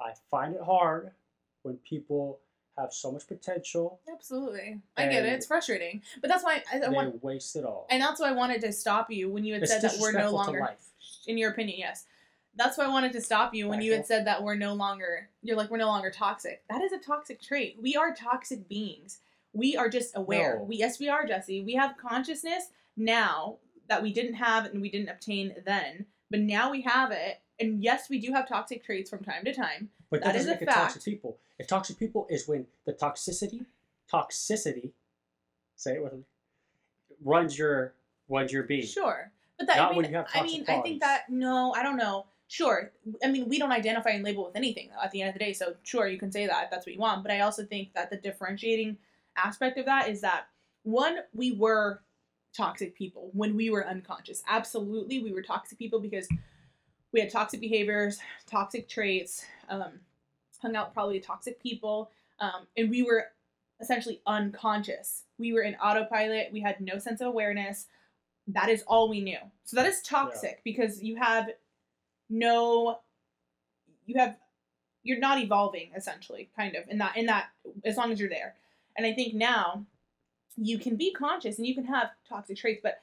I find it hard when people have so much potential absolutely. I get it. It's frustrating, but that's why I, I want, waste it all. and that's why I wanted to stop you when you had it's said that we're no longer in your opinion, yes. That's why I wanted to stop you when you had said that we're no longer you're like we're no longer toxic. That is a toxic trait. We are toxic beings. We are just aware. No. We yes we are, Jesse. We have consciousness now that we didn't have and we didn't obtain then. But now we have it. And yes, we do have toxic traits from time to time. But That that, is doesn't a make it toxic people. If toxic people is when the toxicity, toxicity, say it with me, runs your runs your being. Sure. But that Not I mean when you have I toxic mean I think that no, I don't know. Sure. I mean, we don't identify and label with anything though, at the end of the day. So sure, you can say that if that's what you want. But I also think that the differentiating aspect of that is that one, we were toxic people when we were unconscious. Absolutely, we were toxic people because we had toxic behaviors, toxic traits, um, hung out probably with toxic people, um, and we were essentially unconscious. We were in autopilot. We had no sense of awareness. That is all we knew. So that is toxic because you have no, you have, you're not evolving essentially, kind of in that in that as long as you're there. And I think now you can be conscious and you can have toxic traits, but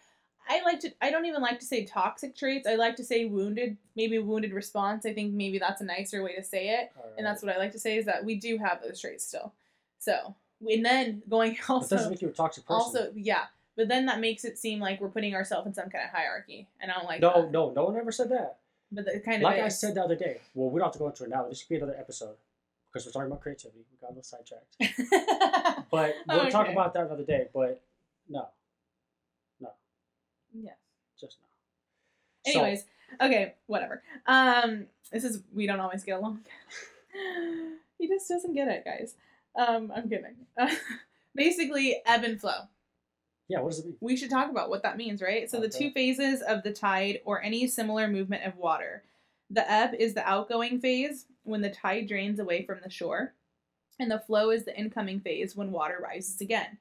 I like to I don't even like to say toxic traits. I like to say wounded, maybe wounded response. I think maybe that's a nicer way to say it. And that's what I like to say is that we do have those traits still. So, and then going It also doesn't make you a toxic person. also yeah, but then that makes it seem like we're putting ourselves in some kind of hierarchy, and I don't like no, that. no, no one ever said that. But it kind of Like I said the other day. Well, we don't have to go into it now. This could be another episode because we're talking about creativity. We got a little sidetracked. But we'll talk about that another day. But no, No. yeah, just no. So- Anyways, okay, whatever. Um, this is we don't always get along. he just doesn't get it, guys. Um, I'm kidding. basically, ebb and flow. yeah, what does it mean? We should talk about what that means, right? So the two phases of the tide or any similar movement of water. The ebb is the outgoing phase when the tide drains away from the shore, and the flow is the incoming phase when water rises again.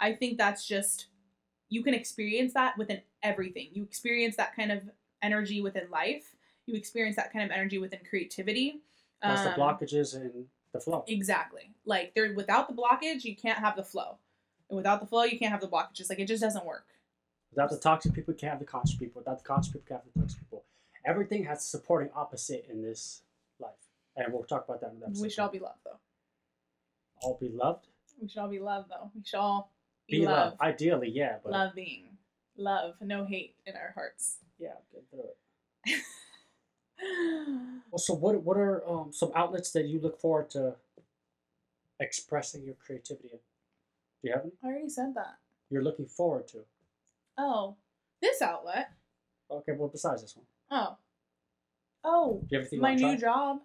I think that's just you can experience that within everything. You experience that kind of energy within life. You experience that kind of energy within creativity. That's the Um, blockages and the flow. Exactly. Like there without the blockage, you can't have the flow. And without the flow, you can't have the blockages. Like it just doesn't work. Without the toxic people, you can't have the conscious people. Without the conscious people, you can't have the toxic people. Everything has a supporting opposite in this life. And we'll talk about that in the episode. We should all be loved though. all be loved. We should all be loved though. We should all be, Be loved. loved. Ideally, yeah, but Love. Love. No hate in our hearts. yeah, get through it. Well, so what what are um, some outlets that you look forward to expressing your creativity in? Do you have any? I already said that. You're looking forward to? Oh. This outlet. Okay, well, besides this one. Oh. Oh. Do you have anything My new job.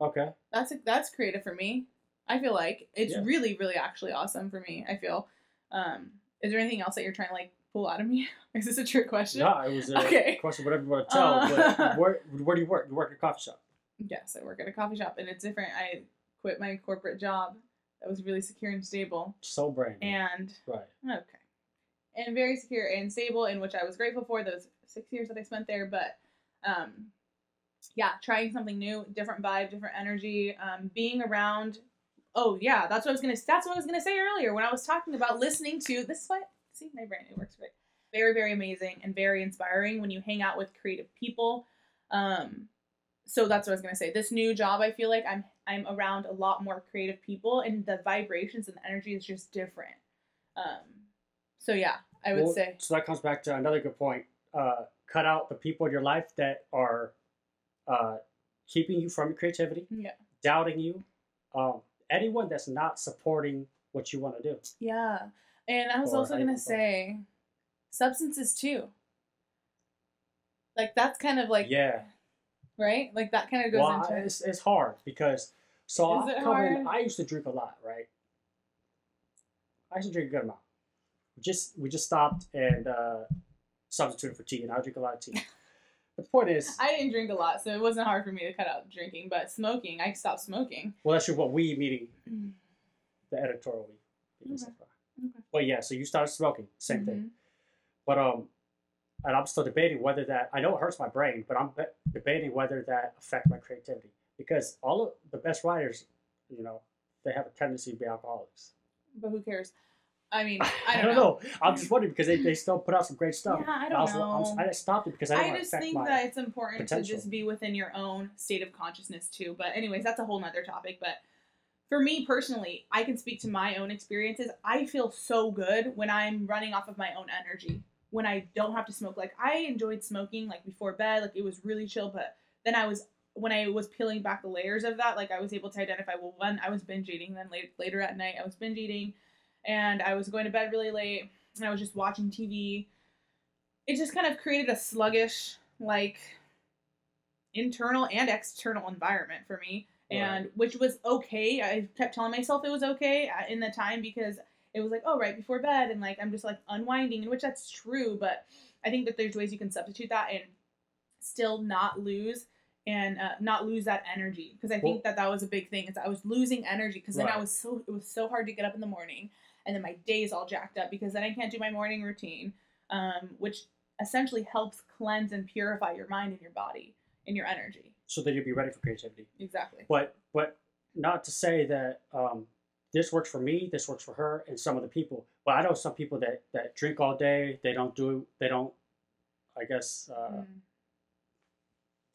Okay, That's that's creative for me. I feel like it's Yeah. really, really actually awesome for me. I feel. Um, is there anything else that you're trying to like pull out of me? is this a trick question? No, it was a Okay. question, whatever you want to tell. Uh, but where, where do you work? You work at a coffee shop. Yes, I work at a coffee shop, and it's different. I quit my corporate job that was really secure and stable, So brand. new. and right. okay, and very secure and stable, in which I was grateful for those six years that I spent there. But, um, yeah, trying something new, different vibe, different energy, um, being around. Oh yeah, that's what I was gonna. That's what I was gonna say earlier when I was talking about listening to this. Is what see my brain it works great. Very very amazing and very inspiring when you hang out with creative people. Um, so that's what I was gonna say. This new job, I feel like I'm I'm around a lot more creative people, and the vibrations and the energy is just different. Um, so yeah, I would Well, say So that comes back to another good point. Uh, cut out the people in your life that are uh, keeping you from your creativity, yeah, doubting you. Um, anyone that's not supporting what you want to do. yeah. And I was Or also gonna say substances too. Like that's kind of like yeah. right, like that kind of goes Well, into it's, it's hard because so Is I come in. I used to drink a lot, right? I used to drink a good amount. We just we just stopped and uh, substituted for tea, and I drink a lot of tea. but the point is, I didn't drink a lot, so it wasn't hard for me to cut out drinking. But smoking, I stopped smoking. well, that's what we meeting the editorial we. Okay. far. Okay. Well, yeah. So you started smoking, same thing. Mhm. But um, and I'm still debating whether that. I know it hurts my brain, but I'm be- debating whether that affect my creativity because all of the best writers, you know, they have a tendency to be alcoholics. But who cares? I mean, I I don't, don't, know. I'm just wondering because they, they still put out some great stuff. Yeah, I don't I'm- know. I just stopped it because I I just think that it's important to just be within your own state of consciousness too. But anyways, that's a whole nother topic. But for me personally, I can speak to my own experiences. I feel so good when I'm running off of my own energy. When I don't have to smoke. Like I enjoyed smoking like before bed, like it was really chill, but then I was when I was peeling back the layers of that, like I was able to identify well one, I was binge eating, then late, later at night I was binge eating and I was going to bed really late and I was just watching TV. It just kind of created a sluggish, like internal and external environment for me, and which was okay. I kept telling myself it was okay uh, in the time because it was like, oh, right before bed, and like I'm just like unwinding, and which that's true, but I think that there's ways you can substitute that and still not lose and uh, not lose that energy because I think that that was a big thing is I was losing energy because then I was so it was so hard to get up in the morning and then my day's all jacked up because then I can't do my morning routine, um, which essentially helps cleanse and purify your mind and your body and your energy. so that you'll be ready for creativity. Exactly. But but not to say that um, this works for me, this works for her, and some of the people. But I know some people that that drink all day. They don't do. They don't. I guess uh, Mm.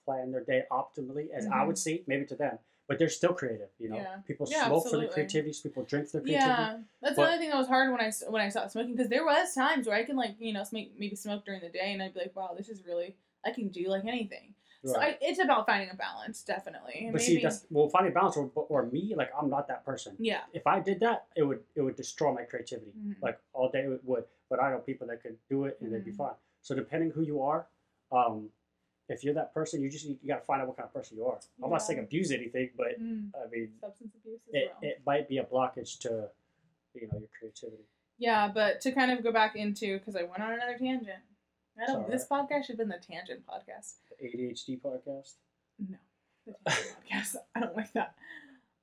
plan their day optimally, as I Mhm. would see, maybe to them. But they're still creative. You know, Yeah. people Yeah, smoke for their creativity. People drink for their creativity. Yeah, that's But- another thing that was hard when I when I stopped smoking because there was times where I can like you know smoke, maybe smoke during the day and I'd be like, wow, this is really I can do like anything. So I, it's about finding a balance, definitely. And but maybe, see, that's well, finding a balance or, or me, like I'm not that person. yeah, If I did that, it would it would destroy my creativity. Mhm. Like all day it would. But I know people that could do it and they'd be Mhm. fine. So depending who you are, um, if you're that person, you just you got to find out what kind of person you are. I'm not saying abuse anything, but Mm, I mean substance abuse as it, well. it might be a blockage to you know your creativity. yeah, but to kind of go back into because I went on another tangent. I don't. This podcast should have been the tangent podcast. The ADHD podcast. No, the tangent podcast. I don't like that.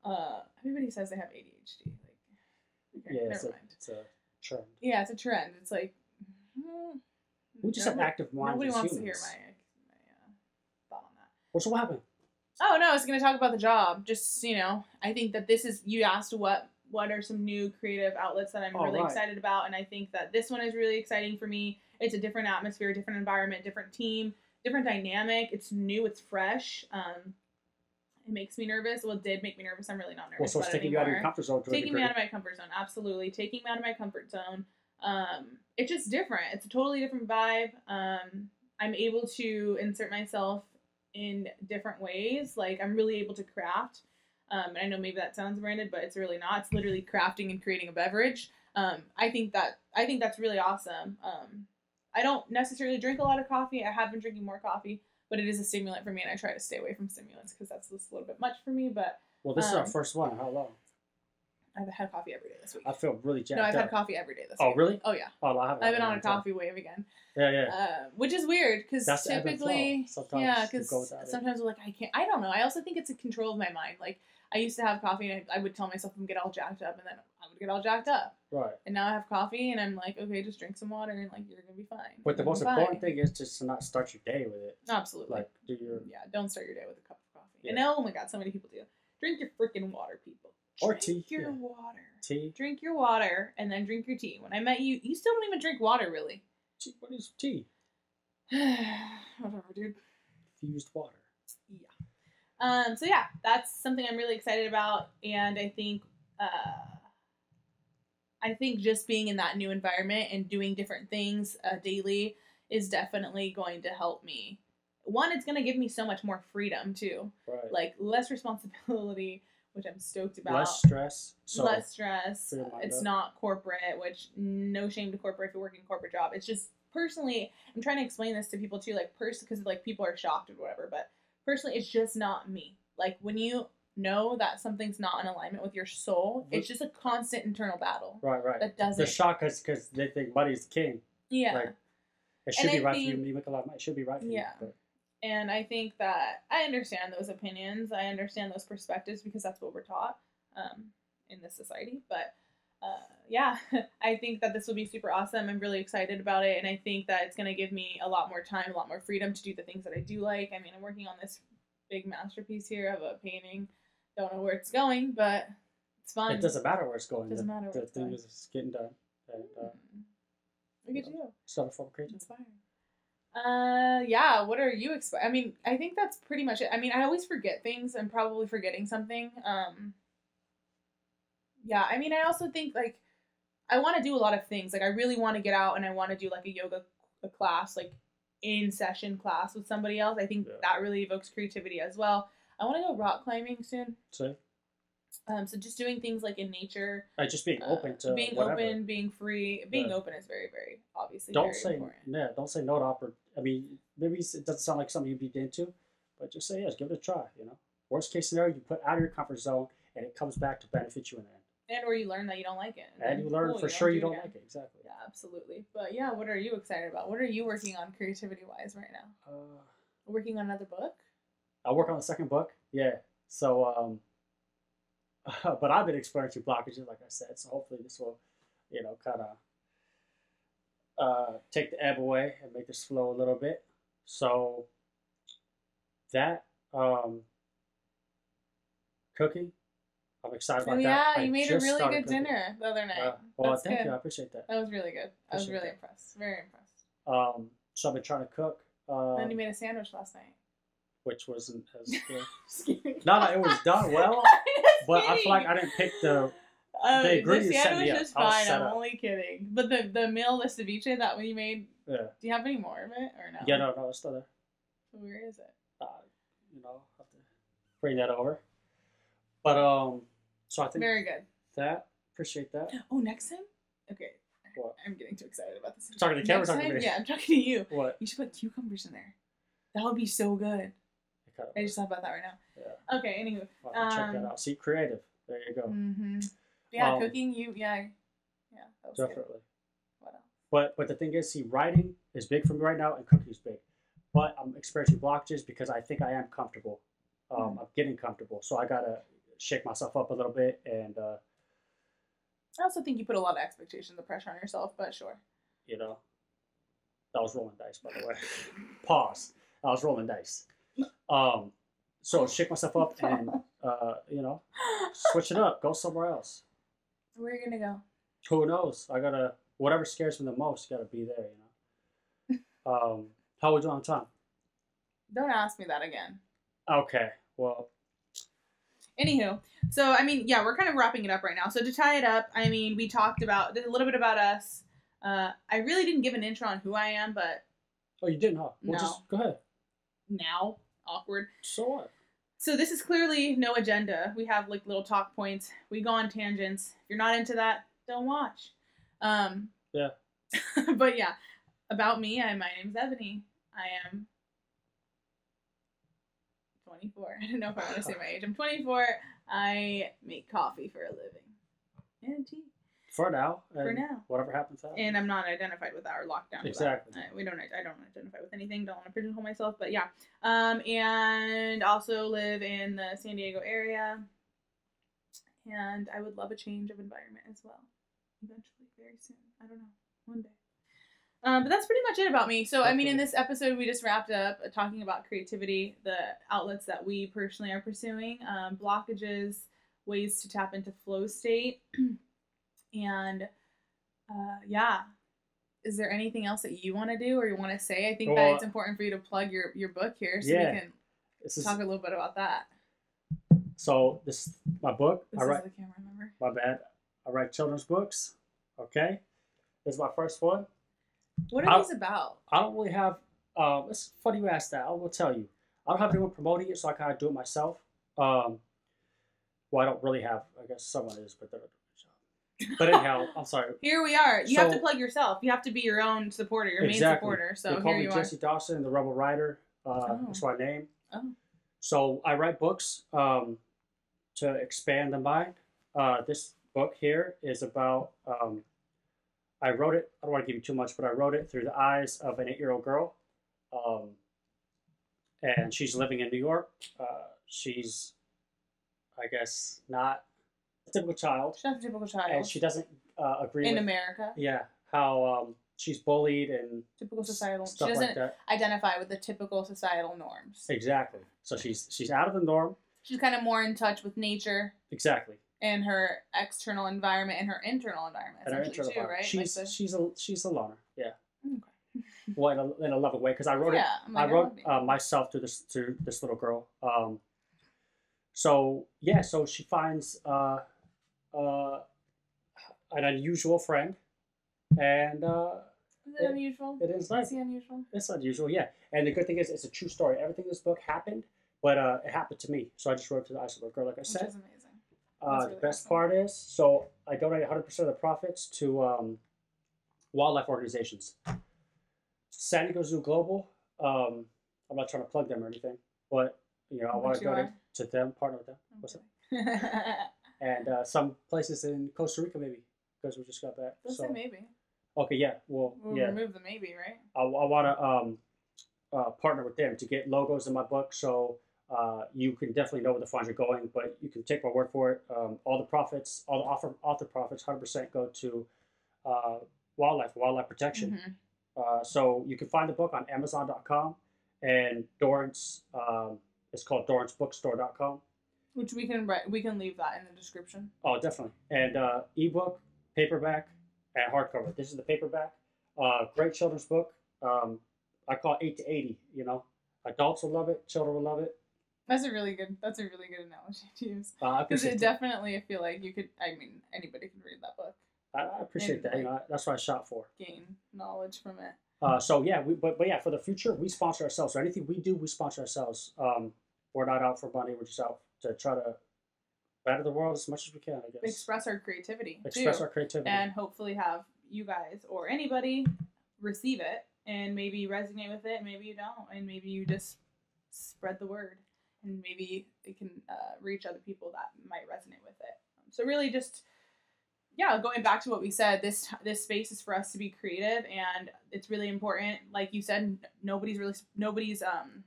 Uh, everybody says they have ADHD. Like, okay, yeah, never it's a, it's a trend. Yeah, it's a trend. It's like mm, We just have active minds Nobody wants humans. to hear my, on that. Well, so what happened? Oh no, I was going to talk about the job. Just you know, I think that this is. You asked what what are some new creative outlets that I'm Oh, really right. excited about, and I think that this one is really exciting for me. It's a different atmosphere, different environment, different team, different dynamic. It's new, it's fresh. Um, it makes me nervous. Well, it did make me nervous. I'm really not nervous Well, so it's taking you out of your anymore comfort zone taking me out of my comfort zone absolutely taking me out of my comfort zone um it's just different it's a totally different vibe um i'm able to insert myself in different ways. Like i'm really able to craft um and i know maybe that sounds branded but it's really not. It's literally crafting and creating a beverage. Um i think that i think that's really awesome. Um i don't necessarily drink a lot of coffee. I have been drinking more coffee but it is a stimulant for me and i try to stay away from stimulants because that's just a little bit much for me but well, this is our um, first one. How long? I've had coffee every day this week. I feel really jacked No, I've up. had coffee every day this Oh, week. Oh, really? Oh yeah. Oh, I haven't. I've been on a time. coffee wave again. Yeah, yeah. Uh, which is weird because That's the ebb and flow. typically, Sometimes yeah, because go without it. sometimes we're like, I can't. I don't know. I also think it's a control of my mind. Like I used to have coffee and I, I would tell myself I'm going to get all jacked up, and then I would get all jacked up. right. And now I have coffee, and I'm like, okay, just drink some water, and like you're gonna be fine. But the most important fine. thing is just to not start your day with it. absolutely, Like, do your yeah, don't start your day with a cup of coffee. Yeah. And oh my god, so many people do. Drink your freaking water, people. Or drink tea, your yeah. water. tea. Drink your water, and then drink your tea. When I met you, you still don't even drink water, really. tea. What is tea? Whatever, dude. Fused water. Yeah. Um, so yeah, that's something I'm really excited about, and I think, uh, I think just being in that new environment and doing different things uh, daily is definitely going to help me. One, it's going to give me so much more freedom too, Right. like less responsibility, which I'm stoked about. Less stress. So less stress. free your mind It's not corporate, which no shame to corporate if you're working a corporate job. It's just personally, I'm trying to explain this to people too, like person because like people are shocked or whatever. But personally, it's just not me. Like when you know that something's not in alignment with your soul, it's just a constant internal battle right, right. that doesn't. They're shocked because they think money's king. yeah. Like, it should And be I right for you. You make a lot of money. It should be right for Yeah. you. But And I think that I understand those opinions. I understand those perspectives because that's what we're taught um, in this society. But uh, yeah, I think that this will be super awesome. I'm really excited about it. And I think that it's going to give me a lot more time, a lot more freedom to do the things that I do like. I mean, I'm working on this big masterpiece here of a painting. Don't know where it's going, but it's fun. it doesn't matter where it's going. Doesn't the, matter where the it's thing going. is, it's getting done. And uh, Mhm. Look at you. it's not a form of creativity. Uh, yeah. What are you expect? I mean, I think that's pretty much it. I mean, I always forget things. I'm probably forgetting something. Um. Yeah, I mean, I also think like I want to do a lot of things. Like, I really want to get out and I want to do like a yoga a class, like in session class with somebody else. I think Yeah. that really evokes creativity as well. I want to go rock climbing soon. So, Um, so just doing things like in nature, uh, just being uh, open to being whatever. open, being free. Being open is very, very obviously Don't very say important. yeah. Don't say no to oppor- I mean, maybe it doesn't sound like something you'd be into, but just say yes. Give it a try. You know, worst case scenario, you put out of your comfort zone, and it comes back to benefit you in the end. and or you learn that you don't like it And then you learn cool, for sure do you don't again. like it. Exactly. yeah absolutely but yeah what are you excited about what are you working on creativity wise right now Uh, working on another book I work on the second book. Yeah. So, um, but I've been experiencing blockages, like I said. So hopefully this will, you know, kind of uh, take the ebb away and make this flow a little bit. So that um, cooking, I'm excited oh about yeah that. I you made a really good cooking. dinner the other night Uh, well, That's thank good. you. I appreciate that. that was really good i was really that. impressed very impressed Um, so I've been trying to cook, um, and you made a sandwich last night which wasn't as good. No, no, it was done well, But I feel like. I didn't pick the Uh, the the sandwich is fine. I'm up. only kidding. But the the meal, the ceviche that you made, yeah. do you have any more of it or no? Yeah, no, no, it's still there. Where is it? Uh, you know, I'll have to bring that over. But um, so I think Very good. that appreciate that. Oh, next time? Okay. What? I'm getting too excited about this. Talking to the camera, Next to time, me. yeah, I'm talking to you. What? You should put cucumbers in there. That would be so good. I I just thought about that right now. yeah, Okay, anywho. I'll check that Um, out. See, creative. There you go. Mm-hmm. Yeah, Um, cooking, you, yeah. Yeah, that was good. Definitely. What else? But but the thing is, see, writing is big for me right now, and cooking is big. But I'm experiencing blockages because I think I am comfortable. Um, Mm. I'm getting comfortable, so I gotta shake myself up a little bit and uh, I also think you put a lot of expectations and pressure on yourself, but sure. you know, that was rolling dice, by the way. Pause. I was rolling dice. Um, so shake myself up and uh, you know, switch it up, go somewhere else. Where are you gonna go? Who knows? I gotta whatever scares me the most, gotta be there. You know. Um, how we doing on time? Don't ask me that again. Okay. Well, Anywho, so I mean, yeah, we're kind of wrapping it up right now. So to tie it up, I mean, we talked about a little bit about us. Uh, I really didn't give an intro on who I am, but oh, you didn't, huh? Well, No. just go ahead. now awkward. So what? So this is clearly no agenda. We have like little talk points. We go on tangents. If you're not into that, don't watch. Um, Yeah. but yeah, about me, I my name's Ebony. I am 24. I don't know if I want to say my age. I'm 24. I make coffee for a living. and tea for now. for now. Whatever happens happens. And I'm not identified with our lockdown. Exactly. Uh, we don't. I don't identify with anything. Don't want to pigeonhole myself. But yeah. Um, and also live in the San Diego area. And I would love a change of environment as well. Eventually, very soon. I don't know. One day. Um, but that's pretty much it about me. So, I mean, in this episode, we just wrapped up uh, talking about creativity, the outlets that we personally are pursuing, um, blockages, ways to tap into flow state, and uh, yeah. Is there anything else that you want to do or you want to say? I think that it's important for you to plug your, your book here so yeah. we can is talk a little bit about that. so. This my book. This I is write. the camera, remember? My bad. I write children's books. Okay. This is my first one. What are I'll- these about? I don't really have. Um, it's funny you asked that. I will tell you. I don't have anyone promoting it, so I kind of do it myself. Um, well, I don't really have. I guess someone is, but they're But anyhow, I'm sorry. Here we are. You have to plug yourself. You have to be your own supporter, your main supporter. So they call here me you are. Jesse Dawson, the Rebel Writer. Uh, Oh. That's my name. Oh. So I write books um, to expand the mind. Uh, this book here is about. Um, I wrote it. I don't want to give you too much, but I wrote it through the eyes of an eight-year-old girl, um, and she's living in New York. Uh, she's, I guess, not typical child, She's not a typical child. and she doesn't uh, agree in with America. yeah how um, she's bullied and Typical societal. She doesn't like that. identify with the typical societal norms. Exactly. So she's she's out of the norm. She's kind of more in touch with nature Exactly. and her external environment and her internal environment, And her internal too, part. right? She's Like the- she's a she's a loner. Yeah. Okay. Well, in a, in a loving way because I wrote yeah, it. I'm I wrote it. uh, myself to this to this little girl. Um, so yeah, so she finds uh, uh, an unusual friend, and uh, Is it it- unusual? it is nice. Is he unusual? It's unusual, yeah. And the good thing is, it's a true story. Everything in this book happened, but uh, it happened to me. So I just wrote to the ice little girl, like I Which said. is amazing. Uh, That's the best awesome. part is, so I donate 100% of the profits to um, wildlife organizations. San Diego Zoo Global. Um, I'm not trying to plug them or anything, but you know, I want to donate to them, partner with them. What's up? And uh, some places in Costa Rica, maybe, because we just got back. So say maybe. okay, yeah, well, We'll yeah, remove the maybe, right? I, I want to um, uh, partner with them to get logos in my book, so uh, you can definitely know where the funds are going. But you can take my word for it. Um, all the profits, all the author author profits, hundred percent go to uh, wildlife, wildlife protection. Mhm. Uh, so you can find the book on Amazon.com and Dorrance. Um, it's called DorranceBookstore.com. Which we can write. We can leave that in the description. Oh, definitely. And uh, ebook, paperback, and hardcover. This is the paperback. Uh, great children's book. Um, I call it eight to eighty. You know, adults will love it. Children will love it. That's a really good. That's a really good analogy to use. Uh, Because appreciate it definitely, I feel like you could. I mean, anybody can read that book, I, I appreciate and, that. You know, that's what I shot for. gain knowledge from it. Uh, so yeah, we, but but yeah, for the future, we sponsor ourselves. So anything we do, we sponsor ourselves. Um, we're not out for money. We're just out to try to better the world as much as we can. I guess Express our creativity express too, our creativity. and hopefully have you guys or anybody receive it and maybe resonate with it. Maybe you don't, and maybe you just spread the word, and maybe it can uh, reach other people that might resonate with it. So really, just yeah, going back to what we said, this this space is for us to be creative, and it's really important. Like you said, nobody's really nobody's um.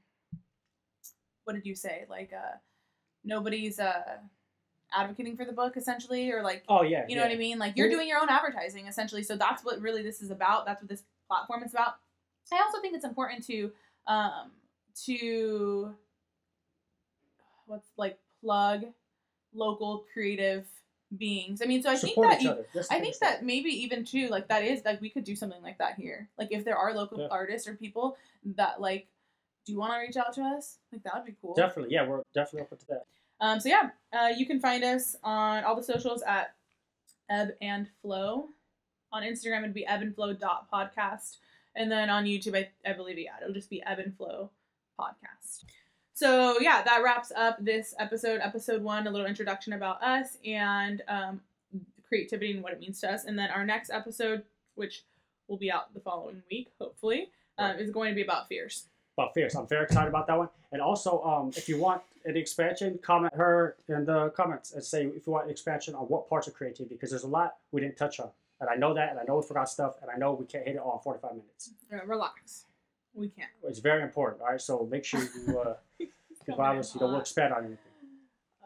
What did you say? Like uh, nobody's uh advocating for the book essentially, or like oh yeah, you know yeah. what I mean? Like you're doing your own advertising essentially. So that's what really this is about. That's what this platform is about. I also think it's important to um to what's like plug local creative beings. I mean, so I think that you, other. That's the I think that maybe even too like that is like we could do something like that here. Like if there are local Yeah. artists or people that like do you want to reach out to us? Like that would be cool. definitely, yeah, we're definitely open to that. Um, so yeah, uh, you can find us on all the socials at Ebb and Flow. On Instagram, it'd be ebb and flow dot podcast, and then on YouTube, I, I believe yeah, it'll just be Ebb and Flow podcast. So yeah, that wraps up this episode, episode one, a little introduction about us and um, creativity and what it means to us. And then our next episode, which will be out the following week, hopefully, um, Right. is going to be about fears. About Fierce. I'm very excited about that one. And also, um, if you want an expansion, comment her in the comments and say if you want an expansion on what parts of creativity because there's a lot we didn't touch on. And I know that, and I know we forgot stuff, and I know we can't hit it all in 45 minutes. Yeah, relax. We can't. It's very important, all right? So make sure you uh, provide us, you don't expand on anything.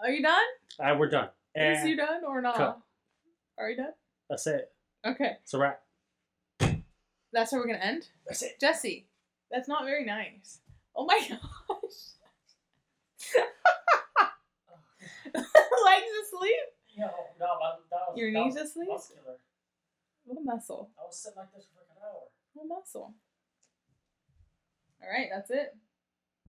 Are you done? Right, we're done. Is you done or not? cut. Are you done? that's it. Okay. It's a wrap. That's where we're gonna end. That's it. Jesse, that's not very nice. Oh my gosh. Legs asleep. Oh, no, no, that, that was, Your that knees was asleep? muscular. What a muscle. I was sitting like this for like an hour. What muscle. All right, that's it.